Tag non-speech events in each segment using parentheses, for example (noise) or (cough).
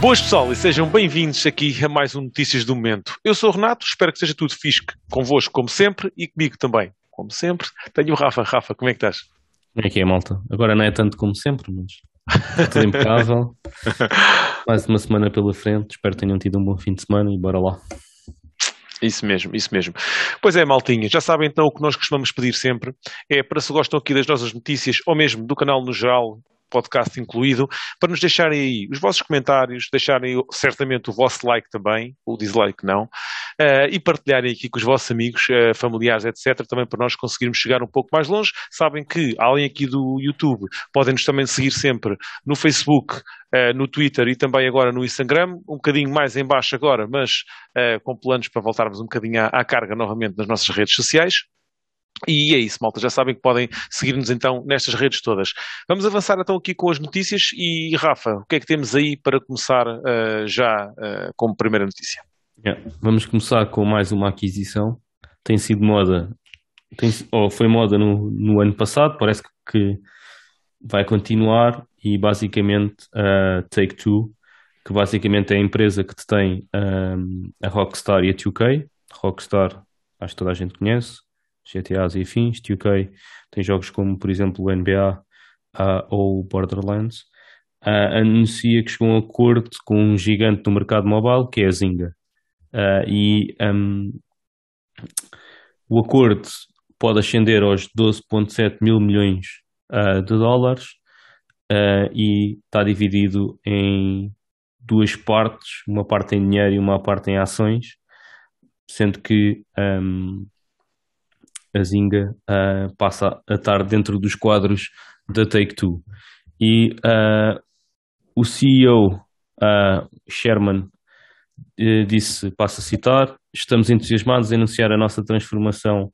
Boas pessoal e sejam bem-vindos aqui a mais um Notícias do Momento. Eu sou o Renato, espero que esteja tudo fixe convosco como sempre e comigo também, como sempre. Tenho o Rafa. Rafa, como é que estás? Como é que é, malta? Agora não é tanto como sempre, mas está tudo impecável. (laughs) mais uma semana pela frente, espero que tenham tido um bom fim de semana e bora lá. Isso mesmo, isso mesmo. Pois é, maltinha, já sabem então o que nós costumamos pedir sempre é para se gostam aqui das nossas notícias ou mesmo do canal no geral, podcast incluído, para nos deixarem aí os vossos comentários, deixarem certamente o vosso like também, o dislike não, uh, e partilharem aqui com os vossos amigos, uh, familiares, etc., também para nós conseguirmos chegar um pouco mais longe. Sabem que, além aqui do YouTube, podem-nos também seguir sempre no Facebook, uh, no Twitter e também agora no Instagram, um bocadinho mais em baixo agora, mas com planos para voltarmos um bocadinho à, à carga novamente nas nossas redes sociais. E é isso, malta. Já sabem que podem seguir-nos então nestas redes todas. Vamos avançar então aqui com as notícias e Rafa, o que é que temos aí para começar uh, já uh, como primeira notícia? Yeah. Vamos começar com mais uma aquisição. Tem sido moda, tem, ou foi moda no, no ano passado, parece que vai continuar e basicamente a uh, Take-Two, que basicamente é a empresa que detém um, a Rockstar e a 2K. Rockstar, acho que toda a gente conhece GTAs e afins. 2K tem jogos como, por exemplo, o NBA uh, ou Borderlands. Uh, anuncia que chegou a um acordo com um gigante do mercado mobile, que é a Zynga. Uh, e um, o acordo pode ascender aos 12,7 mil milhões de dólares e está dividido em duas partes, uma parte em dinheiro e uma parte em ações, sendo que um, a Zinga uh, passa a estar dentro dos quadros da Take-Two. E uh, o CEO uh, Sherman disse, passo a citar, estamos entusiasmados em anunciar a nossa transformação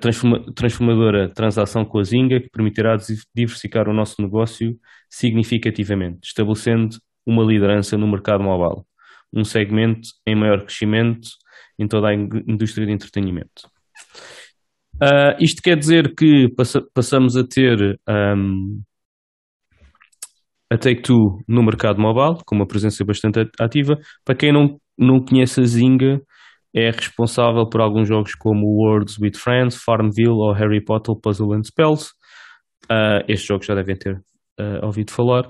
transforma, transformadora transação com a Zinga que permitirá diversificar o nosso negócio significativamente, estabelecendo uma liderança no mercado mobile, um segmento em maior crescimento em toda a indústria de entretenimento. Uh, isto quer dizer que passa, passamos a ter um, a Take-Two no mercado mobile, com uma presença bastante ativa. Para quem não, não conhece a Zynga, é responsável por alguns jogos como Words with Friends, Farmville ou Harry Potter Puzzle and Spells. Uh, estes jogos já devem ter uh, ouvido falar.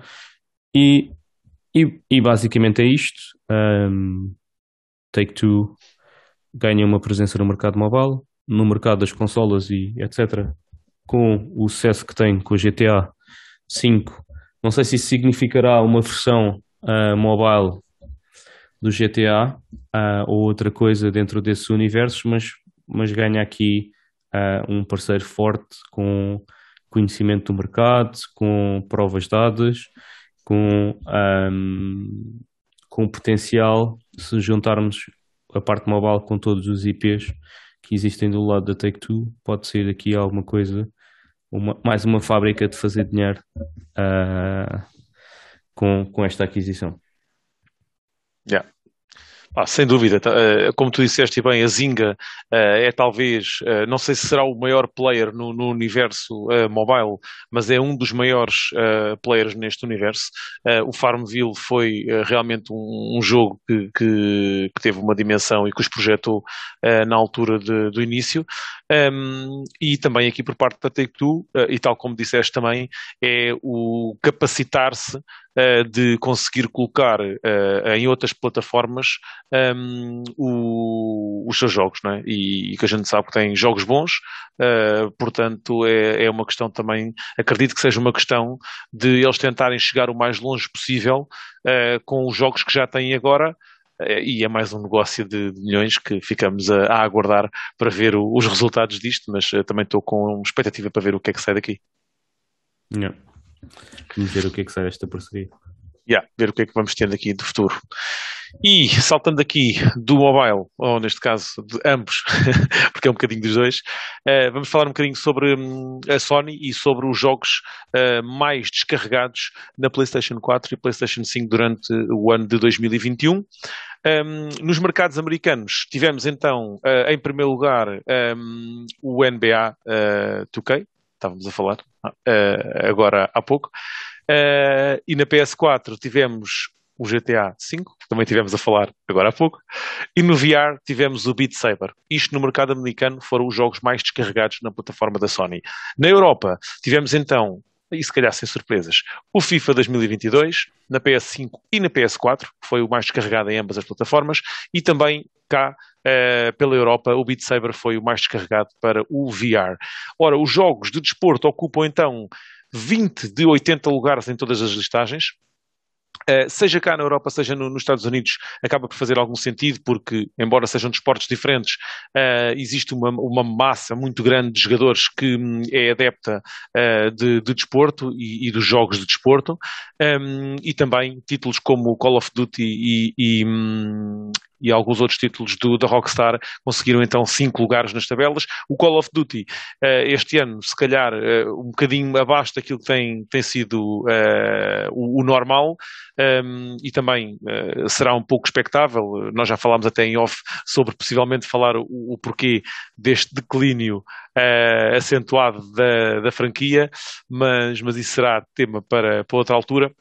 E, e, e, basicamente é isto. Um, Take-Two ganha uma presença no mercado mobile no mercado das consolas e etc., com o sucesso que tem com o GTA 5, não sei se isso significará uma versão uh, mobile do GTA uh, ou outra coisa dentro desses universos, mas, mas ganha aqui uh, um parceiro forte com conhecimento do mercado, com provas dadas, com, um, com potencial se juntarmos a parte mobile com todos os IPs que existem do lado da Take-Two, pode ser aqui alguma coisa, uma, mais uma fábrica de fazer dinheiro uh, com, com esta aquisição. Yeah. Ah, sem dúvida, eh, como tu disseste bem, a Zinga eh, é talvez, eh, não sei se será o maior player no, no universo mobile, mas é um dos maiores players neste universo. o Farmville foi realmente um, um jogo que, que, que, teve uma dimensão e que os projetou na altura de, do início. Um, e também aqui por parte da Take-Two, e tal como disseste também, é o capacitar-se de conseguir colocar uh, em outras plataformas um, o, os seus jogos, não é? E, e, que a gente sabe que tem jogos bons, uh, portanto é, é uma questão também, acredito que seja uma questão de eles tentarem chegar o mais longe possível com os jogos que já têm agora, e é mais um negócio de, de milhões que ficamos a, a aguardar para ver o, os resultados disto, mas também estou com expectativa para ver o que é que sai daqui. Yeah. Ver o que é que sai desta parceria. Yeah, ver o que é que vamos tendo aqui do futuro. E saltando aqui do mobile, ou neste caso de ambos, (laughs) porque é um bocadinho dos dois, uh, vamos falar um bocadinho sobre um, a Sony e sobre os jogos uh, mais descarregados na PlayStation 4 e PlayStation 5 durante o ano de 2021. Um, nos mercados americanos tivemos então, uh, em primeiro lugar, um, o NBA 2K, estávamos a falar uh, agora há pouco. Uh, e na PS4 tivemos o GTA V, que também tivemos a falar agora há pouco, e no VR tivemos o Beat Saber. Isto no mercado americano foram os jogos mais descarregados na plataforma da Sony. Na Europa tivemos então e se calhar sem surpresas, o FIFA 2022 na PS5 e na PS4, que foi o mais descarregado em ambas as plataformas, e também cá uh, pela Europa o Beat Saber foi o mais descarregado para o VR. Ora, os jogos de desporto ocupam então 20 de 80 lugares em todas as listagens, seja cá na Europa, seja no, nos Estados Unidos, acaba por fazer algum sentido, porque, embora sejam desportos diferentes, uh, existe uma, uma, massa muito grande de jogadores que um, é adepta uh, de, de, desporto e, e, dos jogos de desporto, um, e também títulos como Call of Duty e, e, um, e alguns outros títulos do, da Rockstar conseguiram então cinco lugares nas tabelas. O Call of Duty uh, este ano, se calhar, uh, um bocadinho abaixo daquilo que tem, tem sido uh, o, o, normal um, ehm, e também será um pouco expectável. Nós já falámos até em off sobre possivelmente falar o, o porquê deste declínio acentuado da, da franquia, mas, mas isso será tema para, para outra altura.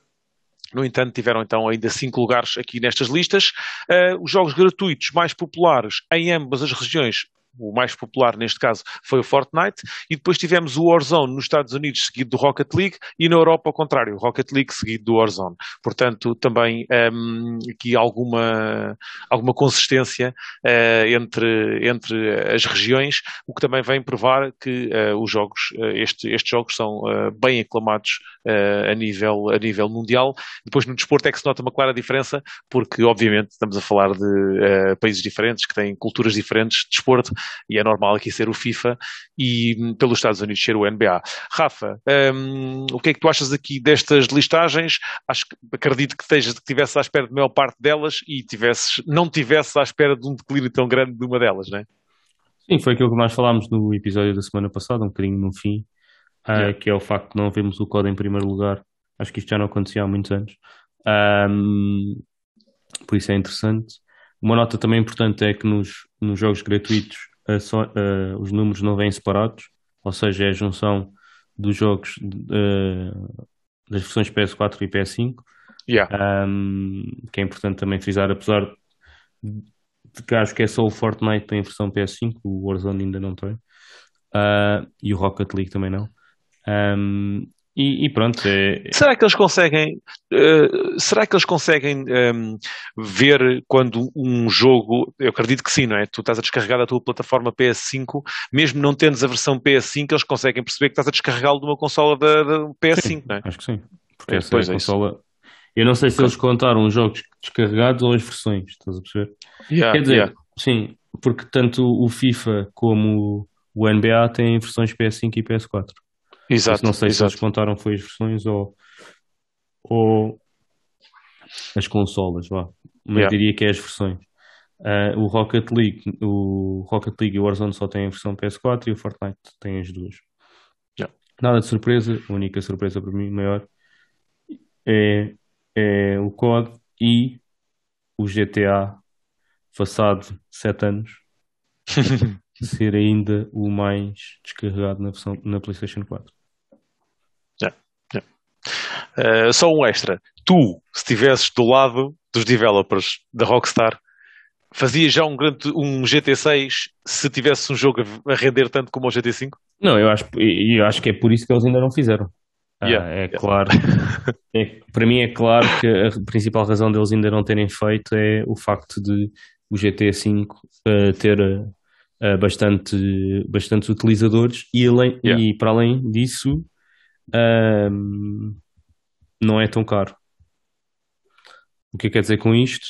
No entanto, tiveram então ainda cinco lugares aqui nestas listas. Uh, os jogos gratuitos mais populares em ambas as regiões o mais popular neste caso foi o Fortnite, e depois tivemos o Warzone nos Estados Unidos seguido do Rocket League e na Europa ao contrário, o Rocket League seguido do Warzone. Portanto, também um, aqui alguma, alguma consistência uh, entre, entre as regiões, o que também vem provar que uh, os jogos, uh, este, estes jogos são bem aclamados a, nível, a nível mundial. Depois no desporto é que se nota uma clara diferença, porque obviamente estamos a falar de países diferentes, que têm culturas diferentes de desporto, e é normal aqui ser o FIFA e hum, pelos Estados Unidos ser o NBA. Rafa, um, o que é que tu achas aqui destas listagens? Acho que acredito que estejas que tivesse à espera de maior parte delas e tivesses, não tivesse à espera de um declínio tão grande de uma delas, não é? Sim, foi aquilo que nós falámos no episódio da semana passada, um bocadinho no fim, uh, que é o facto de não vermos o código em primeiro lugar. Acho que isto já não acontecia há muitos anos. Um, por isso é interessante. Uma nota também importante é que nos, nos jogos gratuitos so, uh, os números não vêm separados, ou seja, é a junção dos jogos uh, das versões PS4 e PS5, yeah. um, que é importante também frisar, apesar de que acho que é só o Fortnite tem a versão PS5, o Warzone ainda não tem, uh, e o Rocket League também não. Um, e, e, pronto. É... Será que eles conseguem? Uh, será que eles conseguem um, ehm, ver quando um jogo? Eu acredito que sim, não é? Tu estás a descarregar da tua plataforma PS5, mesmo não tendo a versão PS5, eles conseguem perceber que estás a descarregá-lo de uma consola da, da PS5, sim, não é? Acho que sim. Porque é, essa é a consola. Eu não sei se eles contaram os jogos descarregados ou as versões, estás a perceber? Yeah, Quer dizer, yeah. sim, porque tanto o FIFA como o NBA têm versões PS5 e PS4. Exato. não sei exato. se eles contaram foi as versões ou, ou as consolas, vá. Mas yeah. diria que é as versões. Uh, o Rocket League, o Rocket League e o Warzone só têm a versão PS4 e o Fortnite tem as duas. Yeah. Nada de surpresa, a única surpresa para mim maior é, é o COD e o GTA passado 7 anos (laughs) ser ainda o mais descarregado na, versão, na PlayStation 4. Uh, só um extra. Tu, se estivesses do lado dos developers da Rockstar, fazias já um, grande, um GT6 se tivesse um jogo a render tanto como o GT5? Não, eu acho, eu acho que é por isso que eles ainda não fizeram. Ah, yeah, é yeah. claro. (laughs) é, para mim é claro que a principal razão deles ainda não terem feito é o facto de o GT5 uh, ter uh, bastante, bastantes utilizadores e, além, yeah. e para além disso uh, não é tão caro. O que quer dizer com isto?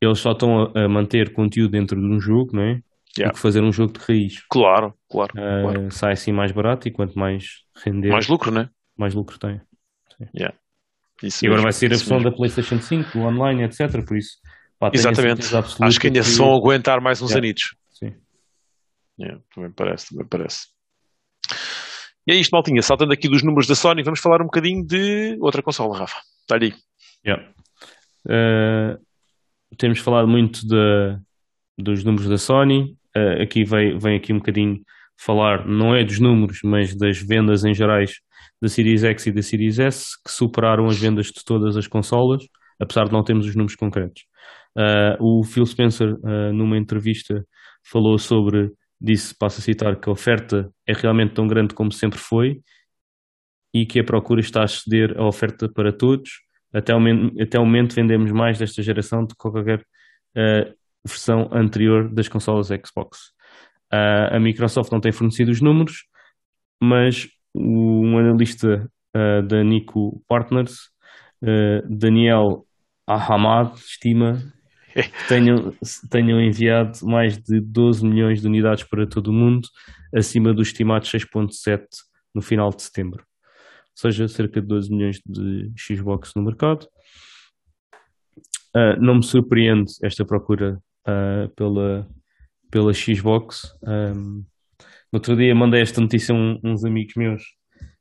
Eles só estão a, a, manter conteúdo dentro de um jogo, não é? Yeah. Do que fazer um jogo de raiz. Claro, claro, uh, claro. Sai assim mais barato e quanto mais render. Mais lucro, não é? Mais lucro tem. Yeah. E agora mesmo, vai ser a versão mesmo. da PlayStation 5, online, etc. Por isso, pá, exatamente. Acho que ainda se vão aguentar mais uns yeah. anitos. Sim. Yeah, também parece, também parece. E é isto, maltinha. Saltando aqui dos números da Sony, vamos falar um bocadinho de outra consola, Rafa. Está ali. Yeah. Uh, temos falado muito de, dos números da Sony. Uh, aqui vem, vem aqui um bocadinho falar, não é dos números, mas das vendas em gerais da Series X e da Series S, que superaram as vendas de todas as consolas. apesar de não termos os números concretos. Uh, o Phil Spencer, uh, numa entrevista, falou sobre, disse, passo a citar, que a oferta é realmente tão grande como sempre foi e que a procura está a ceder a oferta para todos. Até o, até o momento vendemos mais desta geração do que qualquer uh, versão anterior das consolas Xbox. Uh, a Microsoft não tem fornecido os números, mas um analista uh, da Nico Partners, Daniel Ahamad, estima tenham, tenham enviado mais de 12 milhões de unidades para todo o mundo, acima do estimado 6.7 no final de setembro seja, cerca de 12 milhões de Xbox no mercado. Uh, não me surpreende esta procura uh, pela, pela Xbox. Um, no outro dia mandei esta notícia a um, uns amigos meus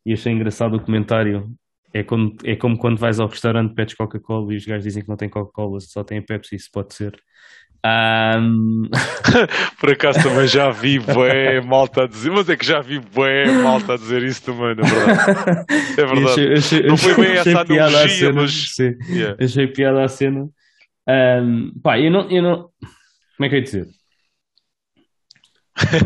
e achei engraçado o comentário. É como, é como quando vais ao restaurante, pedes Coca-Cola e os gajos dizem que não tem Coca-Cola, só tem Pepsi, isso pode ser. Um... (laughs) Por acaso também já vi bué malta a dizer, mas é que já vi bué malta a dizer isso também, na verdade. É verdade. Achei, achei, não foi bem essa analogia, cena, mas. Sim, yeah. Achei piada a cena. Um, pá, eu não, eu não. Como é que eu ia dizer?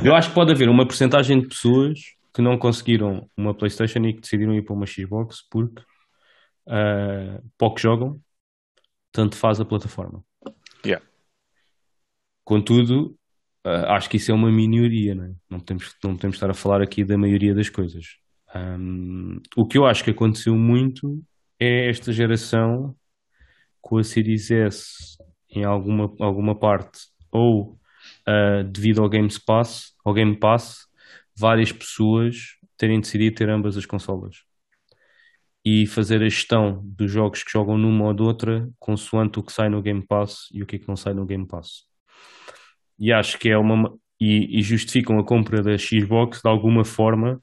Eu acho que pode haver uma porcentagem de pessoas que não conseguiram uma PlayStation e que decidiram ir para uma Xbox porque uh, pouco jogam, tanto faz a plataforma. Yeah. Contudo, uh, acho que isso é uma minoria, não, é? não, podemos, não podemos estar a falar aqui da maioria das coisas. Um, o que eu acho que aconteceu muito é esta geração com a Series S em alguma, alguma parte, ou uh, devido ao Game Pass, ao Game Pass, várias pessoas terem decidido ter ambas as consolas. E fazer a gestão dos jogos que jogam numa ou de outra consoante o que sai no Game Pass e o que, é que não sai no Game Pass. E acho que é uma e, e, justificam a compra da Xbox de alguma forma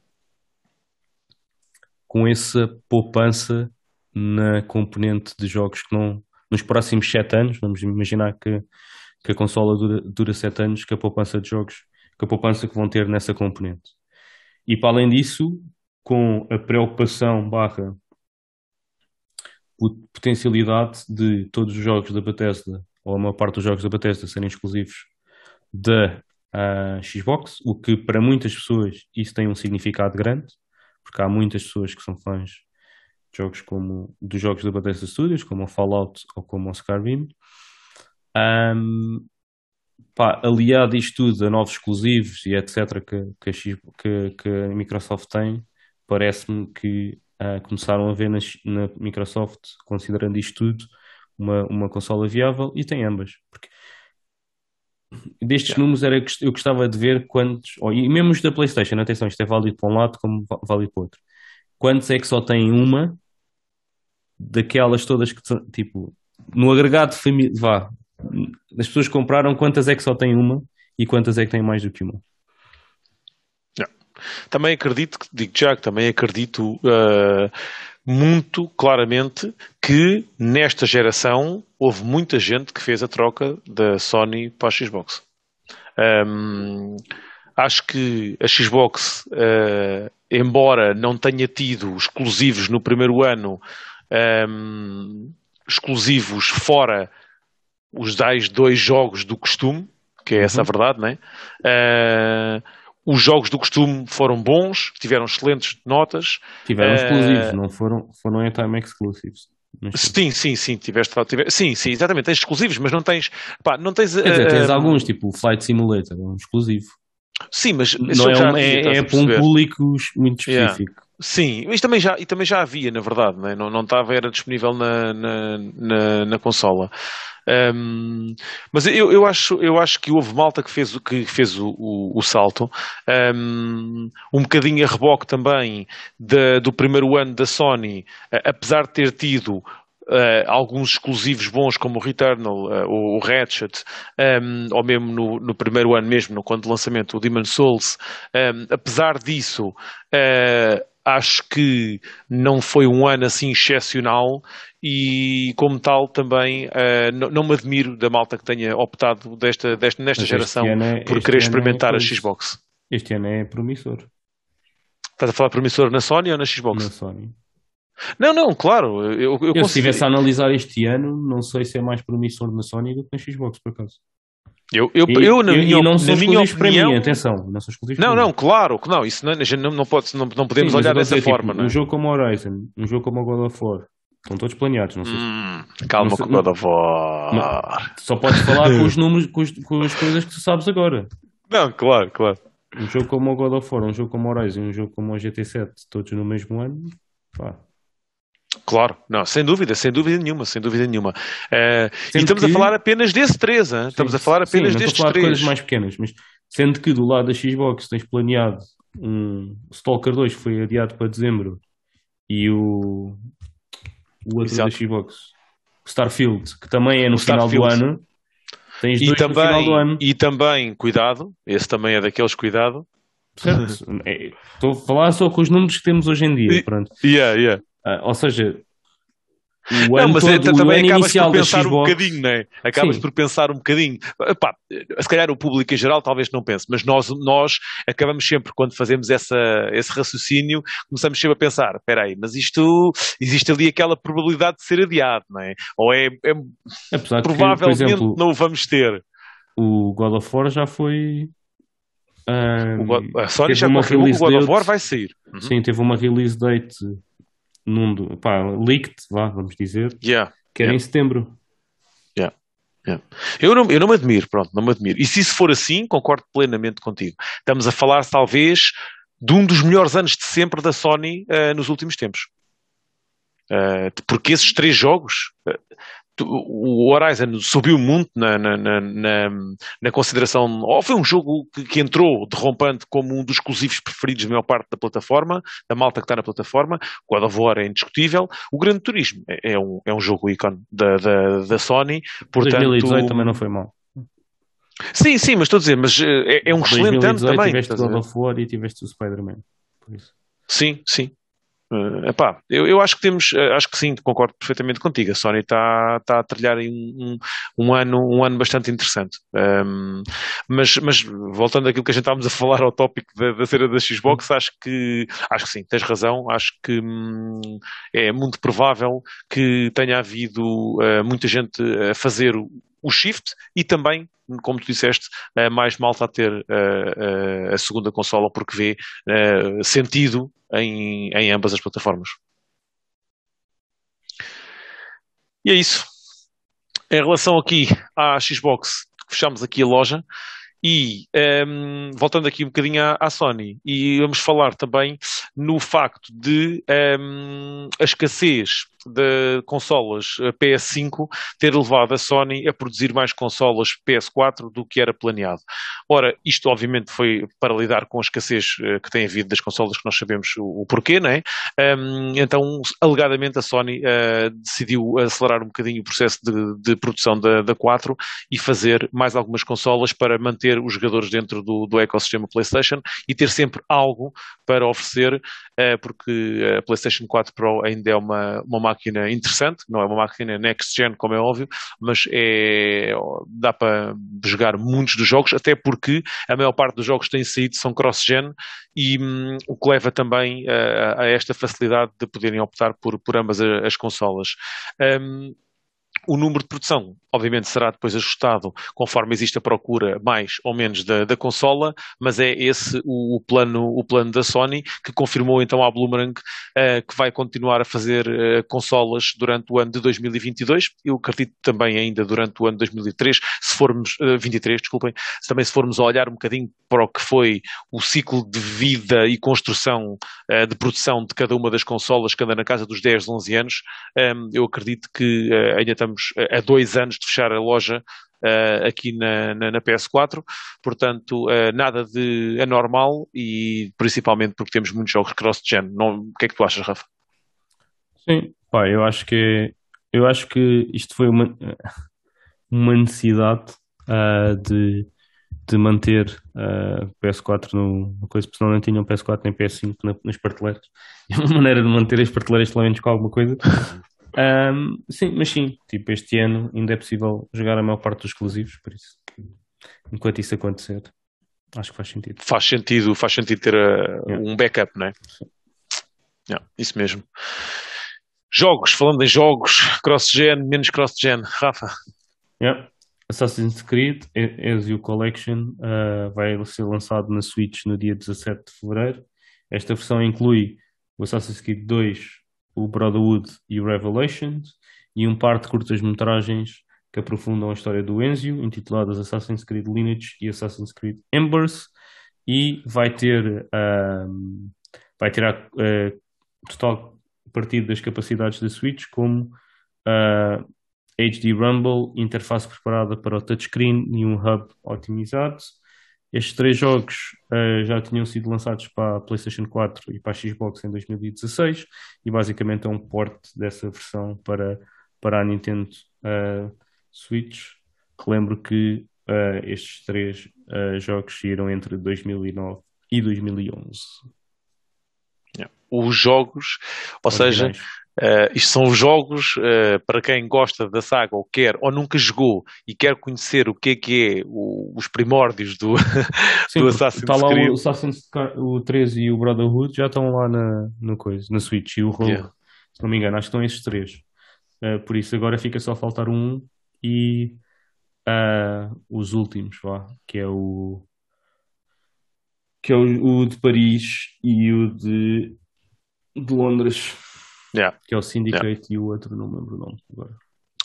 com essa poupança na componente de jogos que não nos próximos 7 anos, vamos imaginar que, que a consola dura, dura 7 anos, que a poupança de jogos, que a poupança que vão ter nessa componente. E para além disso, com a preocupação barra potencialidade de todos os jogos da Bethesda, ou a maior parte dos jogos da Bethesda serem exclusivos da uh, Xbox, o que para muitas pessoas isso tem um significado grande, porque há muitas pessoas que são fãs de jogos como dos jogos da Bethesda Studios, como o Fallout ou como o Skyrim. Um, pá, aliado isto tudo a novos exclusivos e etc. que, que, a, que, que a Microsoft tem, parece-me que uh, começaram a ver na, na, Microsoft, considerando isto tudo, uma, uma consola viável e tem ambas. Porque destes yeah. números era eu gostava de ver quantos, oh, e mesmo os da PlayStation, atenção, isto é válido para um lado como válido para o outro. Quantos é que só têm uma daquelas todas que tipo no agregado de família, vá, as pessoas compraram, quantas é que só têm uma e quantas é que têm mais do que uma? Também acredito, digo já que também acredito uh, muito claramente que nesta geração houve muita gente que fez a troca da Sony para a Xbox. Um, acho que a Xbox, uh, embora não tenha tido exclusivos no primeiro ano, um, exclusivos fora os tais dois jogos do costume, que é essa uhum. a verdade, não é? Uh, os jogos do costume foram bons, tiveram excelentes notas. Tiveram uh, exclusivos, não foram, foram em time exclusives. Sim, sim, sim, tiveste, tiveste, sim, sim, exatamente, tens exclusivos, mas não tens, pá, não tens, Quer dizer, tens uh, alguns, tipo o Flight Simulator, é um exclusivo. Sim, mas não é, um, é, é para um público muito específico. Yeah. Sim, mas também já, e também já havia, na verdade, não, é? não, não estava, era disponível na, na, na, na consola. Um, mas eu, eu, acho, eu acho que houve malta que fez, que fez o, o, o salto, um, um bocadinho a reboque também de, do primeiro ano da Sony, apesar de ter tido Uh, alguns exclusivos bons como o Returnal, uh, o, o Ratchet, um, ou mesmo no, no, primeiro ano mesmo, no quando lançamento, o Demon Souls, um, apesar disso, uh, acho que não foi um ano assim excepcional e como tal também uh, não, não, me admiro da malta que tenha optado desta, desta, nesta geração é, por querer é experimentar é a Xbox. Este ano é promissor. Estás a falar promissor na Sony ou na Xbox? Na Sony. Não, não, claro. Eu, eu, Eu, se estivesse a analisar este ano, não sei se é mais promissor na Sony do que na Xbox, por acaso. Eu, eu, E, eu, na e- minha, e não na são minha opinião. mim, atenção, não são exclusivos Não, não, claro que não. Isso não, a gente não, não, pode, não, não podemos Sim, olhar dessa dizer, forma, tipo, não é? Um jogo como Horizon, um jogo como o God of War, estão todos planeados, não sei. se- Hum, calma Não sei- com o God of War. Só podes falar com (laughs) os números, com, os- com as coisas que tu sabes agora. Não, claro, claro. Um jogo como o God of War, um jogo como o Horizon, um jogo como o GT7, todos no mesmo ano, pá. Claro, não, sem dúvida, sem dúvida nenhuma, sem dúvida nenhuma. Eh, e estamos a que- falar apenas desse três, hein? estamos Sim, a falar sim, apenas não estou a destes falar de coisas mais pequenas, mas sendo que do lado da Xbox tens planeado um Stalker 2 que foi adiado para dezembro e o, o outro Exato. da Xbox, o Starfield, que também é no O final do Starfield. ano, tens E do também, ano. e também, cuidado, esse também é daqueles, cuidado. Certo? (laughs) É, Estou a falar só com os números que temos hoje em dia. E- Pronto. Yeah, yeah. Ah, ou seja, o Não, ano mas todo, é, também acabas por pensar um Xbox, bocadinho, não é? Acabas Sim. por pensar um bocadinho. Epá, se calhar o público em geral talvez não pense, mas nós, nós acabamos sempre, quando fazemos essa, esse raciocínio, começamos sempre a pensar: espera aí, mas isto, existe ali aquela probabilidade de ser adiado, não é? Ou é, é de que, provavelmente exemplo, não o vamos ter. o God of War já foi. ah, O God- a Sony já confirmou que o God of War vai sair. Uhum. Sim, teve uma release date num do, pá, leaked, vá, vamos dizer, Yeah. que era Yeah. em setembro. Eu não, eu não me admiro, pronto, não me admiro. E se isso for assim, concordo plenamente contigo. Estamos a falar, talvez, de um dos melhores anos de sempre da Sony eh, nos últimos tempos. Eh, porque esses três jogos, tu- o Horizon subiu muito na, na, na, na- consideração, ou foi um jogo que, que entrou derrompante como um dos exclusivos preferidos da maior parte da plataforma, da malta que está na plataforma. O God of War é indiscutível. O Grande Turismo é, é um, é um jogo ícone da, da, da Sony. Portanto, 2018 também não foi mal. Sim, sim, mas estou a dizer, mas eh, é, é um excelente ano 2018 também. tiveste o God of War e tiveste o Spider-Man. Por isso. Sim, sim. Eh, epá, eu, eu acho que temos, eh, acho que sim, concordo perfeitamente contigo. A Sony está está a trilhar aí um, um, um ano, um ano bastante interessante. Ehm, mas, mas voltando àquilo que a gente estávamos a falar ao tópico da, da cena da Xbox, acho que acho que sim, tens razão. Acho que hum, é muito provável que tenha havido eh, muita gente a fazer o, shift e também, como tu disseste, eh, mais malta a ter eh, eh, a segunda consola porque vê eh, sentido em, em ambas as plataformas. E é isso. Em relação aqui à Xbox, fechamos aqui a loja e ehm, voltando aqui um bocadinho à, à Sony e vamos falar também no facto de ehm, a escassez de consolas eh, PS5 ter levado a Sony a produzir mais consolas PS4 do que era planeado. Ora, isto obviamente foi para lidar com a escassez eh, que tem havido das consolas que nós sabemos o, o porquê, não é? Um, então, alegadamente, a Sony uh, decidiu acelerar um bocadinho o processo de, de produção da, da 4 e fazer mais algumas consolas para manter os jogadores dentro do, do ecossistema PlayStation e ter sempre algo para oferecer, uh, porque a PlayStation 4 Pro ainda é uma, uma máquina interessante, não é uma máquina next-gen, como é óbvio, mas é, dá para jogar muitos dos jogos, até porque a maior parte dos jogos que têm saído são cross-gen e hum, o que leva também uh, a esta facilidade de poderem optar por, por ambas as, as consolas. Um, o número de produção, obviamente, será depois ajustado conforme existe a procura mais ou menos da, da consola, mas é esse o, o, plano, o plano da Sony, que confirmou então à Bloomerang uh, que vai continuar a fazer uh, consolas durante o ano de 2022. Eu acredito também ainda durante o ano de 2003, se formos, uh, 23, desculpem, se também se formos a olhar um bocadinho para o que foi o ciclo de vida e construção uh, de produção de cada uma das consolas, que anda na casa dos 10, 11 anos, um, eu acredito que ainda estamos a dois anos de fechar a loja uh, aqui na, na, na, PS4, portanto, uh, nada de anormal e principalmente porque temos muitos jogos cross-gen. O que é que tu achas, Rafa? Sim, pá, eu acho que eu acho que isto foi uma, (laughs) uma necessidade uh, de, de manter uh, PS4 no, no coisa, porque senão não tinham PS4 nem PS5 na, nas prateleiras. (laughs) É uma maneira de manter as prateleiras pelo menos com alguma coisa. Um, sim, mas sim, tipo, este ano ainda é possível jogar a maior parte dos exclusivos, por isso, enquanto isso acontecer, acho que faz sentido. Faz sentido, faz sentido ter uh, yeah. um backup, não é? Yeah, isso mesmo. Jogos, falando em jogos, cross-gen, menos cross-gen. Rafa. Yeah. Assassin's Creed Ezio Collection uh, vai ser lançado na Switch no dia 17 de fevereiro. Esta versão inclui o Assassin's Creed 2, o Brotherhood e o Revelations, e um par de curtas-metragens que aprofundam a história do Ezio, intituladas Assassin's Creed Lineage e Assassin's Creed Embers, e vai ter, um, vai ter a, uh, total partido das capacidades da Switch, como uh, HD Rumble, interface preparada para o touchscreen e um hub otimizado. Estes três jogos uh, já tinham sido lançados para a PlayStation 4 e para a Xbox em 2016 e basicamente é um port dessa versão para, para a Nintendo uh, Switch. Relembro que uh, estes três jogos saíram entre 2009 e 2011. Yeah. Os jogos, ou Originais. seja, Uh, isto são os jogos uh, para quem gosta da saga ou quer ou nunca jogou e quer conhecer o que é que é o, os primórdios do, (laughs) Sim, do Assassin's está lá Creed. O Assassin's o 13 e o Brotherhood já estão lá na, na coisa, na Switch e o Rogue, yeah. se não me engano, acho que estão esses três. Uh, por isso agora fica só a faltar um e os últimos, vá, que é o que é o, o de Paris e o de, de Londres. Yeah. Que é o Syndicate yeah. e o outro, não me lembro o nome agora.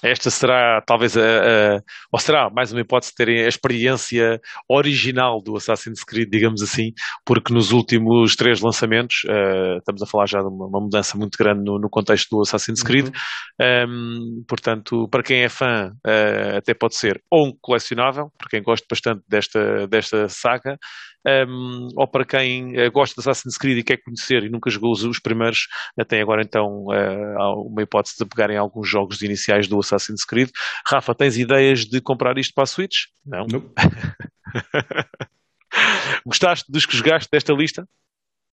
Esta será talvez a, a, ou será mais uma hipótese de terem a experiência original do Assassin's Creed, digamos assim, porque nos últimos três lançamentos, uh, estamos a falar já de uma, uma mudança muito grande no, no, contexto do Assassin's uhum. Creed, uhum. um, portanto, para quem é fã, uh, até pode ser ou um colecionável, para quem gosta bastante desta, desta saga, um, ou para quem uh, gosta de Assassin's Creed e quer conhecer e nunca jogou os, os primeiros, tem agora então uh, uma hipótese de pegarem alguns jogos iniciais do Assassin's Creed. Rafa, tens ideias de comprar isto para a Switch? Não. não. (laughs) Gostaste dos que jogaste desta lista?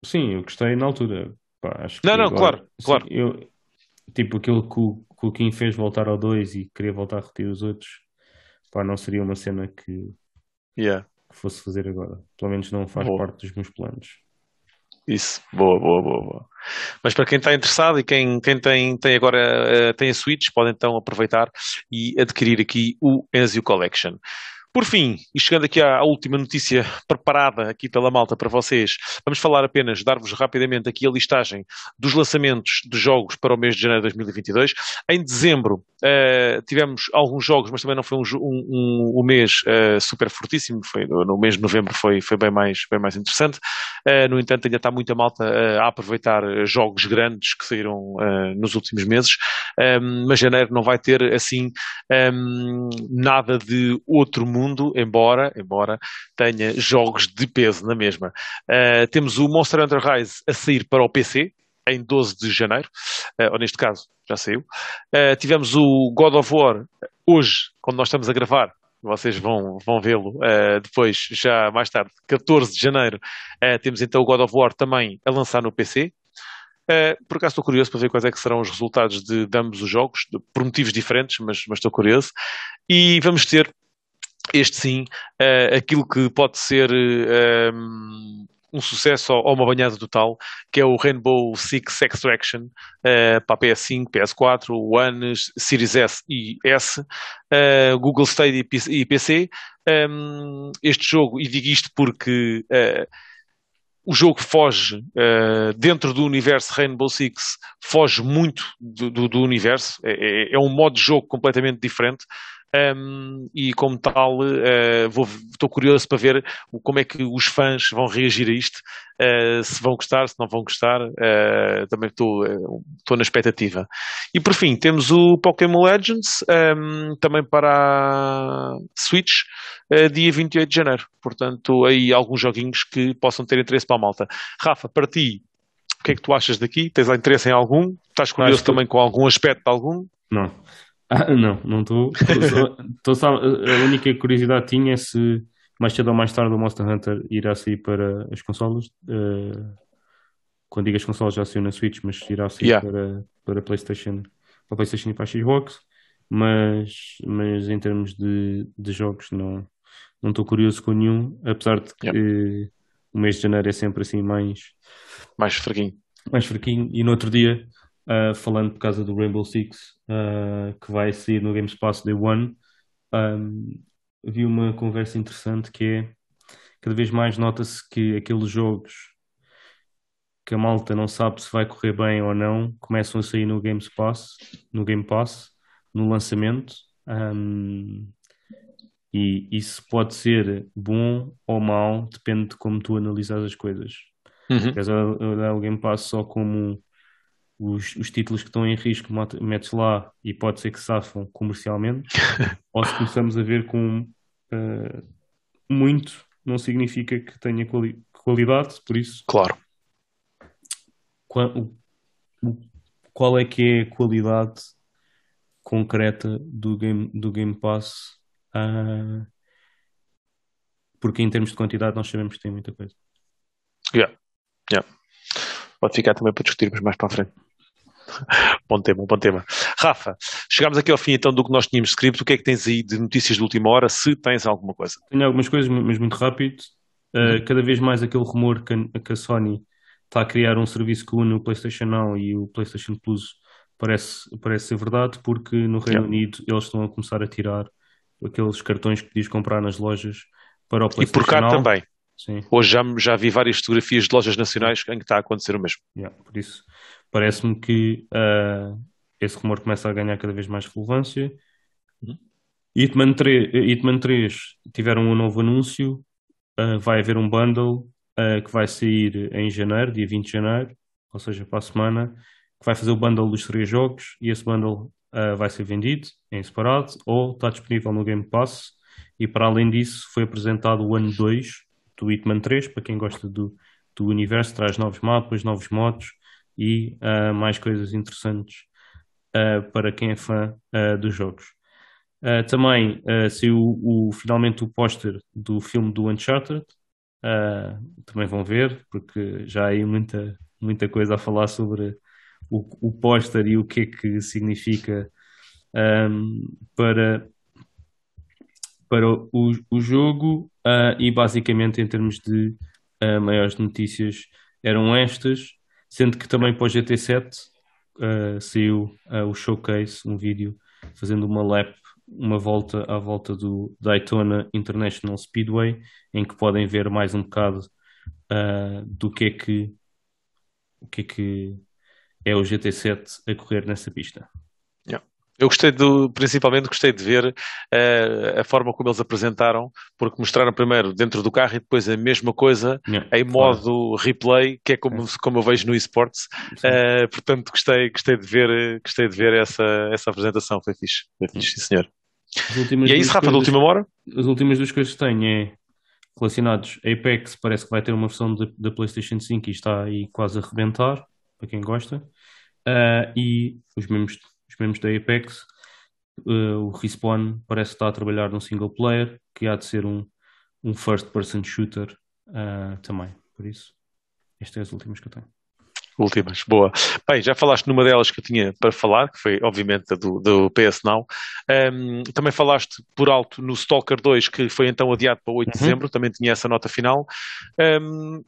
Sim, eu gostei na altura. Pá, não, não, agora, claro, sim, claro. Eu, tipo aquilo que o, que o Kim fez voltar ao 2 e queria voltar a repetir os outros, pá, não seria uma cena que, yeah que fosse fazer agora. Pelo menos não faz boa. parte dos meus planos. Isso, boa, boa, boa, boa. Mas para quem está interessado e quem, quem tem, tem agora uh, tem a Switch, pode então aproveitar e adquirir aqui o Ezio Collection. Por fim, e chegando aqui à, última notícia preparada aqui pela malta para vocês, vamos falar apenas, dar-vos rapidamente aqui a listagem dos lançamentos de jogos para o mês de janeiro de 2022. Em dezembro uh, tivemos alguns jogos, mas também não foi um, um, um, um mês uh, super fortíssimo, foi, no mês de novembro foi, foi bem, mais, bem mais interessante. Uh, no entanto, ainda está muita malta a aproveitar jogos grandes que saíram nos últimos meses, mas janeiro não vai ter assim nada de outro mundo mundo, embora, embora tenha jogos de peso na mesma. Uh, temos o Monster Hunter Rise a sair para o PC, em 12 de janeiro, uh, ou neste caso, já saiu. Uh, tivemos o God of War hoje, quando nós estamos a gravar, vocês vão, vão vê-lo uh, depois, já mais tarde, 14 de janeiro, uh, temos então o God of War também a lançar no PC. Uh, por acaso estou curioso para ver quais é que serão os resultados de, de ambos os jogos, de, por motivos diferentes, mas, mas estou curioso. E vamos ter este sim, uh, aquilo que pode ser uh, um sucesso ou uma banhada total, que é o Rainbow Six Extraction uh, para PS5, PS4, One, Series S e S, uh, Google Stadia e PC. Um, este jogo, e digo isto porque uh, o jogo foge dentro do universo Rainbow Six, foge muito do, do, do universo, é, é, é um modo de jogo completamente diferente. Um, e como tal uh, vou, estou curioso para ver como é que os fãs vão reagir a isto, uh, se vão gostar, se não vão gostar, uh, também estou, estou na expectativa. E por fim, temos o Pokémon Legends, um, também para a Switch, dia 28 de janeiro. Portanto, aí alguns joguinhos que possam ter interesse para a malta. Rafa, para ti, o que é que tu achas daqui? Tens interesse em algum? Estás curioso também com algum aspecto de algum? Não. Ah, não, não estou. A única curiosidade tinha é se mais cedo ou mais tarde o Monster Hunter irá sair para as consolas. Uh, quando digo as consolas já saiu na Switch, mas irá sair yeah. para, para PlayStation, para PlayStation e para a Xbox. Mas, mas em termos de, de jogos não não estou curioso com nenhum, apesar de que yeah. o mês de janeiro é sempre assim mais mais fraquinho. Mais fraquinho. E no outro dia uh, falando por causa do Rainbow Six, uh, que vai sair no Games Pass Day One, um, vi uma conversa interessante que é cada vez mais nota-se que aqueles jogos que a malta não sabe se vai correr bem ou não começam a sair no Games Pass, no Game Pass, no lançamento. Um, e isso pode ser bom ou mau, depende de como tu analisas as coisas. Uhum. Queres olhar o Game Pass só como os, os títulos que estão em risco, metes lá e pode ser que safam comercialmente, (laughs) ou se começamos a ver com uh, muito, não significa que tenha quali qualidade, por isso. Claro. Qual, qual é que é a qualidade concreta do Game, do game Pass? Uh, porque em termos de quantidade nós sabemos que tem muita coisa. Yeah. Yeah. Pode ficar também para discutirmos mais para a frente. (laughs) bom tema, bom tema. Rafa, chegámos aqui ao fim então do que nós tínhamos escrito. O que é que tens aí de notícias de última hora, se tens alguma coisa? Tenho algumas coisas, mas muito rápido. Uh, cada vez mais aquele rumor que a, que a, Sony está a criar um serviço que une o PlayStation Now e o PlayStation Plus parece, parece ser verdade, porque no Reino yeah. Unido eles estão a começar a tirar aqueles cartões que diz comprar nas lojas para o PlayStation E por cá Now. também. Sim. Hoje já, já vi várias fotografias de lojas nacionais em que está a acontecer o mesmo. Yeah, por isso, parece-me que uh, esse rumor começa a ganhar cada vez mais relevância. Uhum. Hitman 3, Hitman 3 tiveram um novo anúncio, uh, vai haver um bundle uh, que vai sair em janeiro, dia 20 de janeiro, ou seja, para a semana, que vai fazer o bundle dos três jogos e esse bundle uh, vai ser vendido em separado ou está disponível no Game Pass. E para além disso, foi apresentado o ano 2 do Hitman 3, para quem gosta do, do universo, traz novos mapas, novos modos, e uh, mais coisas interessantes uh, para quem é fã uh, dos jogos. também saiu o, finalmente o póster do filme do Uncharted. também vão ver, porque já há aí muita, muita coisa a falar sobre o, o póster e o que é que significa um, para, para o, o jogo. e basicamente, em termos de maiores notícias, eram estas sendo que também para o GT7 uh, saiu uh, o showcase, um vídeo fazendo uma lap, uma volta à volta do Daytona International Speedway, em que podem ver mais um bocado uh, do que é que o que é que é o GT7 a correr nessa pista. Eu gostei do, principalmente gostei de ver uh, a forma como eles apresentaram, porque mostraram primeiro dentro do carro e depois a mesma coisa yeah, em modo claro. replay, que é como, como eu vejo no esportes. Uh, portanto, gostei, gostei de ver, gostei de ver essa, essa apresentação. Foi fixe, foi fixe, sim, senhor. E é isso, Rafa, coisas, da última hora? As últimas duas coisas que tenho é relacionados. A Apex parece que vai ter uma versão da PlayStation 5 e está aí quase a rebentar, para quem gosta. Uh, e os membros os membros da Apex, uh, o Respawn parece estar a trabalhar num single player, que há de ser um, um first person shooter uh, também. Por isso, estas são as últimas que eu tenho. Últimas, boa. Bem, já falaste numa delas que eu tinha para falar, que foi obviamente a do, do PS Now. Um, também falaste por alto no Stalker 2, que foi então adiado para 8 uhum. de dezembro, também tinha essa nota final. Um,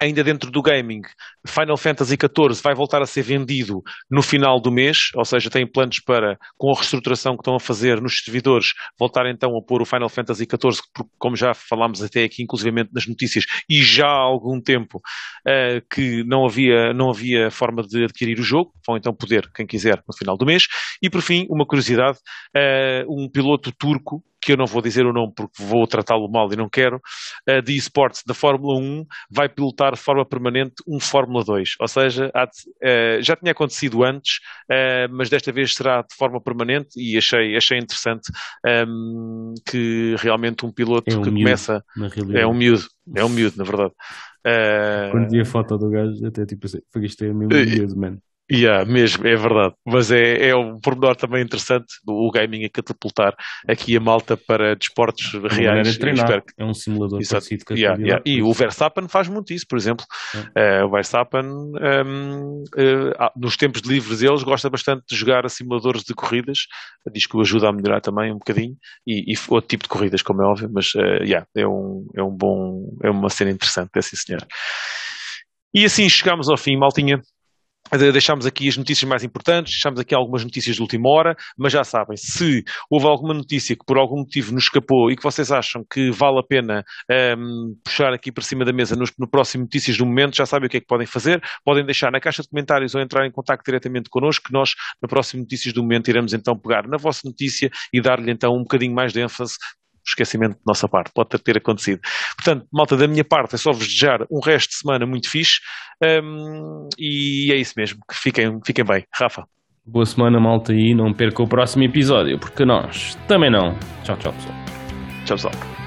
ainda dentro do gaming, Final Fantasy XIV vai voltar a ser vendido no final do mês, ou seja, tem planos para, com a reestruturação que estão a fazer nos servidores, voltar então a pôr o Final Fantasy XIV, como já falámos até aqui, inclusivamente nas notícias, e já há algum tempo uh, que não havia, não havia forma de adquirir o jogo, vão então poder, quem quiser, no final do mês. E por fim, uma curiosidade, uh, um piloto turco que eu não vou dizer o nome porque vou tratá-lo mal e não quero, uh, de esportes da Fórmula 1 vai pilotar de forma permanente um Fórmula 2. Ou seja, há uh, já tinha acontecido antes, uh, mas desta vez será de forma permanente e achei, achei interessante um, ehm, que realmente um piloto é um que miúdo, começa. É um miúdo, é um miúdo, na verdade. Quando vi a foto do gajo, até tipo assim, foi isto é mesmo miúdo, mano. Yeah, mesmo, é verdade. Mas é, é um pormenor também interessante o gaming a catapultar aqui a malta para desportos é reais. Treinar. Que... É um simulador Exato. parecido com yeah, yeah. E o Verstappen faz muito isso, por exemplo. Uh, o Verstappen, um, uh, ah, nos tempos de livres deles, gosta bastante de jogar a simuladores de corridas. Diz que o ajuda a melhorar também um bocadinho. E, e outro tipo de corridas, como é óbvio. Mas uh, yeah, é, um, é um bom, é uma cena interessante, é sim senhor. E assim chegamos ao fim, maltinha. Deixámos aqui as notícias mais importantes, deixámos aqui algumas notícias de última hora, mas já sabem, se houve alguma notícia que por algum motivo nos escapou e que vocês acham que vale a pena um, ehm, puxar aqui para cima da mesa no, no, próximo Notícias do Momento, já sabem o que é que podem fazer. Podem deixar na caixa de comentários ou entrar em contato diretamente connosco, que nós, no próximo Notícias do Momento, iremos então pegar na vossa notícia e dar-lhe então um bocadinho mais de ênfase esquecimento de nossa parte, pode ter acontecido. Portanto, malta, da minha parte é só vos desejar um resto de semana muito fixe um, e é isso mesmo, que fiquem, fiquem bem. Rafa. Boa semana, malta, e não perca o próximo episódio, porque nós também não. Tchau, tchau, pessoal. Tchau, pessoal.